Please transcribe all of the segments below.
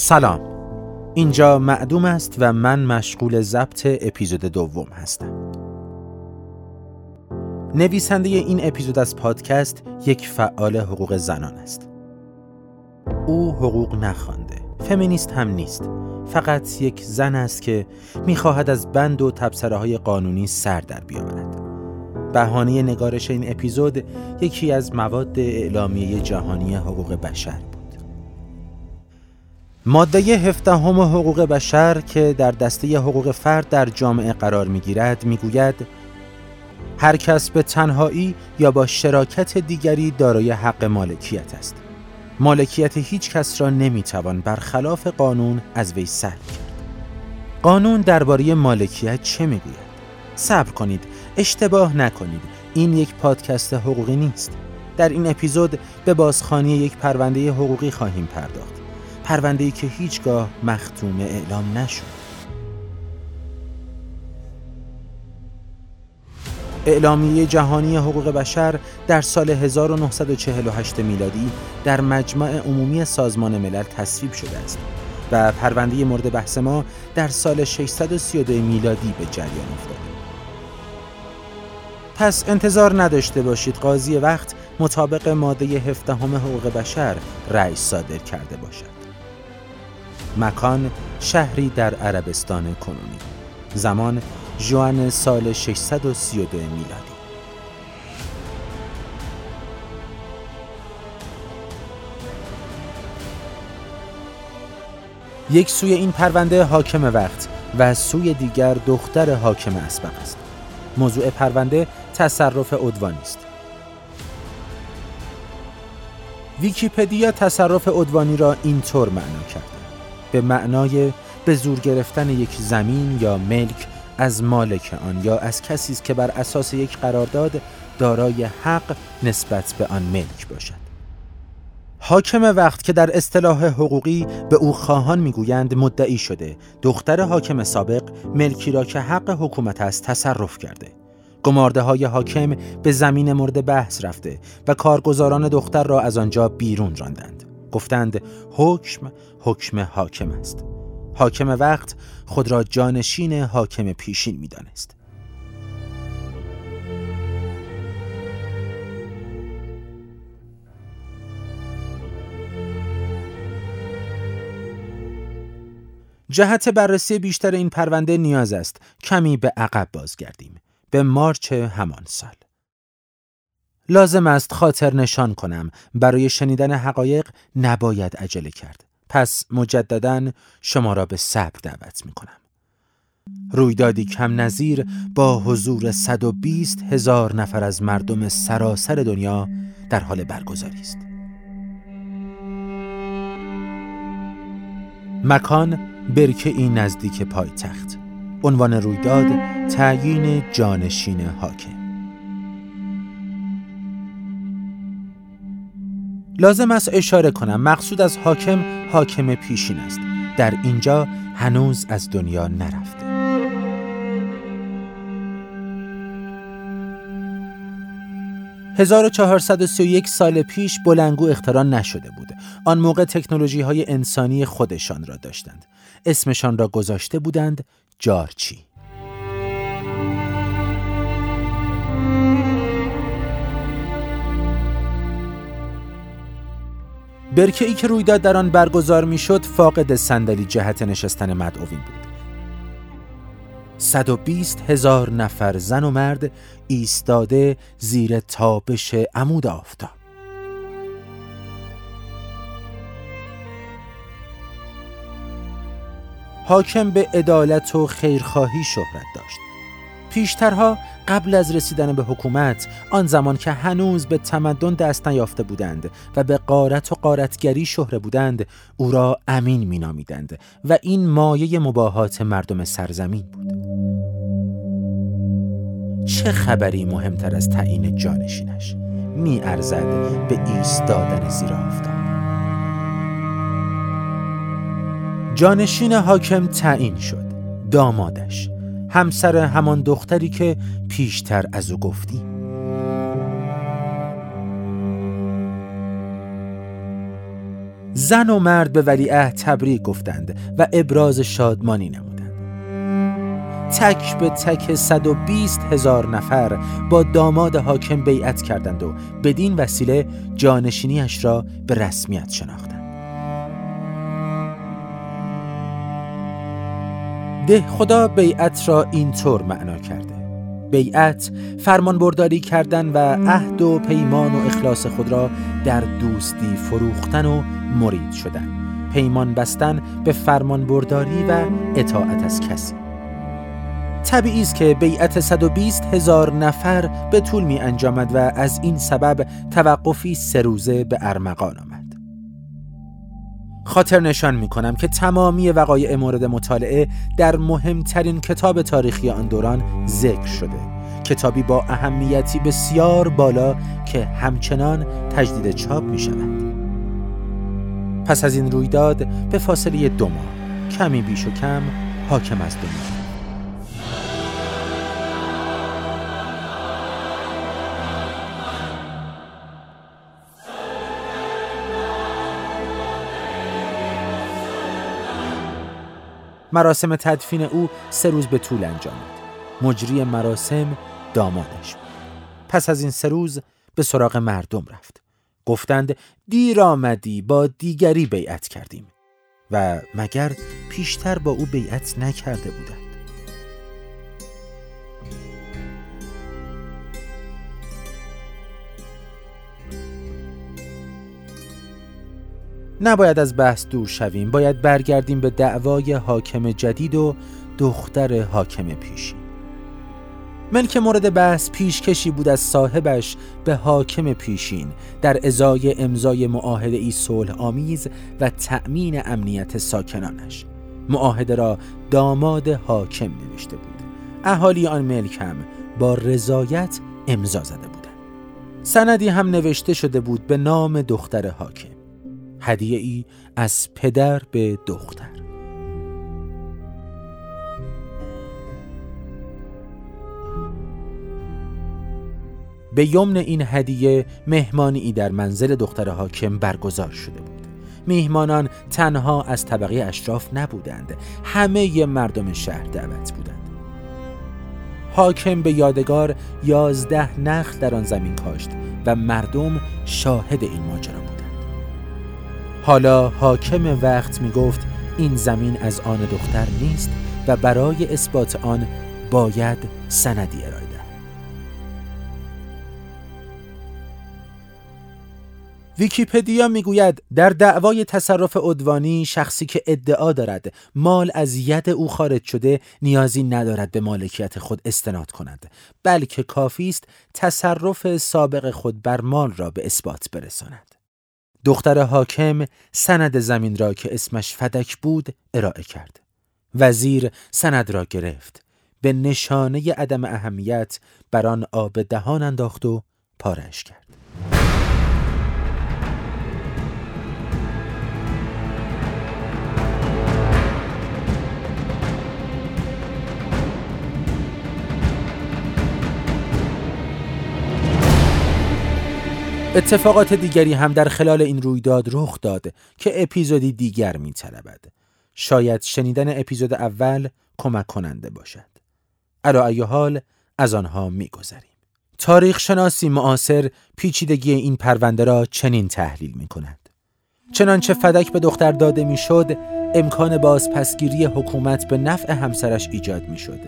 سلام. اینجا معدوم است و من مشغول ضبط اپیزود دوم هستم. نویسنده این اپیزود از پادکست یک فعال حقوق زنان است. او حقوق نخوانده. فمینیست هم نیست. فقط یک زن است که می‌خواهد از بند و تبصره های قانونی سر در بیاورد. بهانه نگارش این اپیزود یکی از مواد اعلامیه جهانی حقوق بشر ماده 17 هم حقوق بشر که در دسته حقوق فرد در جامعه قرار می گیرد می گوید هر کس به تنهایی یا با شراکت دیگری دارای حق مالکیت است. مالکیت هیچ کس را نمی توان برخلاف قانون از وی سلب کرد. قانون درباره مالکیت چه می گوید؟ صبر کنید، اشتباه نکنید. این یک پادکست حقوقی نیست. در این اپیزود به بازخانی یک پرونده حقوقی خواهیم پرداخت. پرونده ای که هیچگاه مختوم اعلام نشد اعلامیه جهانی حقوق بشر در سال 1948 میلادی در مجمع عمومی سازمان ملل تصویب شده است و پرونده مورد بحث ما در سال 632 میلادی به جریان افتاد. پس انتظار نداشته باشید قاضی وقت مطابق ماده 17 حقوق بشر رأی صادر کرده باشد. مکان شهری در عربستان کنونی. زمان جوان سال 632 میلادی. یک سوی این پرونده حاکم وقت و سوی دیگر دختر حاکم اسبق است. موضوع پرونده تصرف عدوانی است. ویکیپدیا تصرف عدوانی را اینطور معنا کرد. به معنای به زور گرفتن یک زمین یا ملک از مالک آن یا از کسی است که بر اساس یک قرارداد دارای حق نسبت به آن ملک باشد. حاکم وقت که در اصطلاح حقوقی به او خواهان می‌گویند مدعی شده دختر حاکم سابق ملکی را که حق حکومت است تصرف کرده. گمارده های حاکم به زمین مورد بحث رفته و کارگزاران دختر را از آنجا بیرون راندند. گفتند حکم حکم حاکم است. حاکم وقت خود را جانشین حاکم پیشین می دانست. جهت بررسی بیشتر این پرونده نیاز است. کمی به عقب بازگردیم. به مارچ همان سال. لازم است خاطر نشان کنم. برای شنیدن حقایق نباید عجله کرد. پس مجددا شما را به صبر دعوت می کنم رویدادی کم نظیر با حضور 120 هزار نفر از مردم سراسر دنیا در حال برگزاری است. مکان برکه این نزدیک پایتخت. عنوان رویداد تعیین جانشین حاکم. لازم است اشاره کنم مقصود از حاکم حاکم پیشین است در اینجا هنوز از دنیا نرفته «1431 سال پیش بلنگو اختراع نشده بود. آن موقع تکنولوژی های انسانی خودشان را داشتند. اسمشان را گذاشته بودند جارچی. برکه ای که رویداد در آن برگزار می‌شد فاقد صندلی جهت نشستن مدعوین بود. 120 هزار نفر زن و مرد ایستاده زیر تابش عمود آفتاب. حاکم به عدالت و خیرخواهی شهرت داشت. پیشترها قبل از رسیدن به حکومت آن زمان که هنوز به تمدن دست نیافته بودند و به قارت و قارتگری شهره بودند او را امین مینامیدند و این مایه مباهات مردم سرزمین بود. چه خبری مهمتر از تعیین جانشینش می ارزد به ایستادن زیر آفتاب؟ جانشین حاکم تعیین شد. دامادش همسر همان دختری که پیشتر از او گفتی. زن و مرد به ولیعهد تبریک گفتند و ابراز شادمانی نمودند. تک به تک 120 هزار نفر با داماد حاکم بیعت کردند و بدین وسیله جانشینیش را به رسمیت شناختند. ده خدا بیعت را اینطور معنا کرده. بیعت فرمان برداری کردن و عهد و پیمان و اخلاص خود را در دوستی فروختن و مرید شدن. پیمان بستن به فرمان برداری و اطاعت از کسی. طبیعی است که بیعت 120 هزار نفر به طول می انجامد و از این سبب توقفی سه روزه به ارمغان خاطر نشان می کنم که تمامی وقایع مورد مطالعه در مهمترین کتاب تاریخی آن دوران ذکر شده. کتابی با اهمیتی بسیار بالا که همچنان تجدید چاپ می شود پس از این رویداد به فاصله دو ماه کمی بیش و کم حاکم از دنیا مراسم تدفین او سه روز به طول انجامید. مجری مراسم دامادش بود. پس از این سه روز به سراغ مردم رفت. گفتند دیر آمدی با دیگری بیعت کردیم. و مگر پیشتر با او بیعت نکرده بودند؟ نباید از بحث دور شویم. باید برگردیم به دعوای حاکم جدید و دختر حاکم پیشی ملک مورد بحث پیشکشی بود از صاحبش به حاکم پیشین در ازای امضای معاهده ای صلح آمیز و تأمین امنیت ساکنانش. معاهده را داماد حاکم نوشته بود. اهالی آن ملک هم با رضایت امضا زده بودند. سندی هم نوشته شده بود به نام دختر حاکم. هدیه ای از پدر به دختر. به یمن این هدیه مهمانی در منزل دختر حاکم برگزار شده بود. میهمانان تنها از طبقه اشراف نبودند همه مردم شهر دعوت بودند. حاکم به یادگار یازده نخل در آن زمین کاشت و مردم شاهد این ماجرا حالا حاکم وقت می گفت این زمین از آن دختر نیست و برای اثبات آن باید سندی ارائه ویکیپدیا می‌گوید در دعوای تصرف ادوانی شخصی که ادعا دارد مال از ید او خارج شده نیازی ندارد به مالکیت خود استناد کند بلکه کافی است تصرف سابق خود بر مال را به اثبات برساند. دختر حاکم سند زمین را که اسمش فدک بود ارائه کرد. وزیر سند را گرفت. به نشانه عدم اهمیت بر آن آب دهان انداخت و پارش کرد. اتفاقات دیگری هم در خلال این رویداد رخ داد که اپیزودی دیگر می طلبد. شاید شنیدن اپیزود اول کمک کننده باشد. علا ای حال از آنها می گذریم. تاریخ شناسی معاصر پیچیدگی این پرونده را چنین تحلیل می کند. چنانچه فدک به دختر داده می شد، امکان بازپسگیری حکومت به نفع همسرش ایجاد می شد.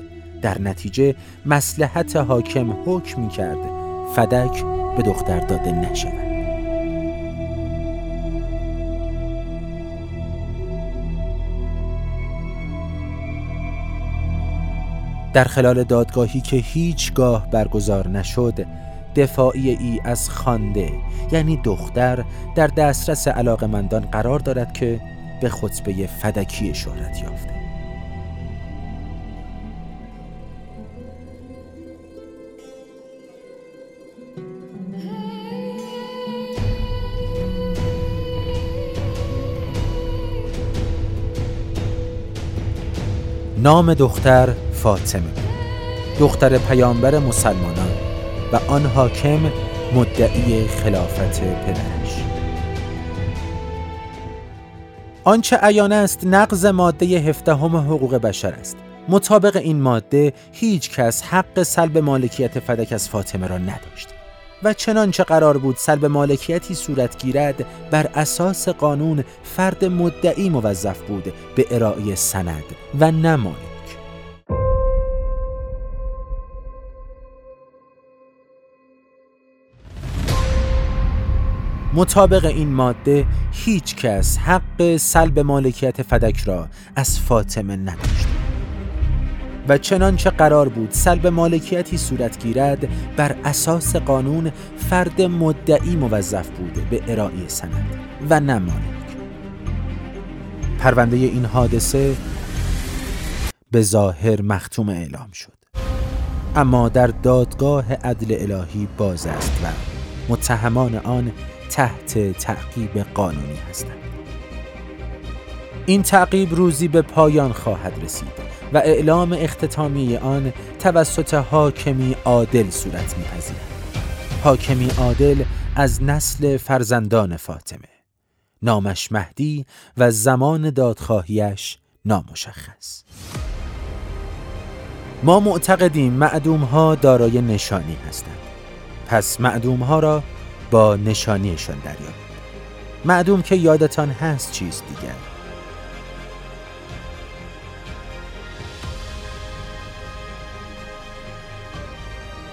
در نتیجه مسلحت حاکم حکم می کرد فدک به دختر داده نشود. در خلال دادگاهی که هیچگاه برگزار نشد دفاعی ای از خانده یعنی دختر در دسترس علاقمندان قرار دارد که به خطبه فدکی شهرت یافته. نام دختر فاطمه. دختر پیامبر مسلمانان و آن حاکم مدعی خلافت پدرش. آنچه عیان است نقض ماده هفدهم حقوق بشر است. مطابق این ماده هیچ کس حق سلب مالکیت فدک از فاطمه را نداشت. و چنانچه قرار بود سلب مالکیتی صورت گیرد بر اساس قانون فرد مدعی موظف بود به ارائه سند و نه مطابق این ماده هیچ کس حق سلب مالکیت فدک را از فاطمه نداشت و چنانچه قرار بود سلب مالکیتی صورت گیرد بر اساس قانون فرد مدعی موظف بود به ارائه سند و نه مالک. پرونده این حادثه به ظاهر مختوم اعلام شد. اما در دادگاه عدل الهی باز است و متهمان آن تحت تعقیب قانونی هستند. این تعقیب روزی به پایان خواهد رسید. و اعلام اختتامی آن توسط حاکمی عادل صورت میپذیرد. حاکمی عادل از نسل فرزندان فاطمه. نامش مهدی و زمان دادخواهیش نامشخص. ما معتقدیم معدوم ها دارای نشانی هستند. پس معدوم ها را با نشانیشان دریابید معدوم که یادتان هست چیز دیگر.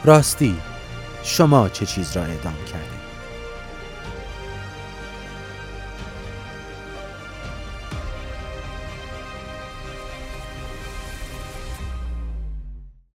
راستی شما چه چیز را اعدام کرده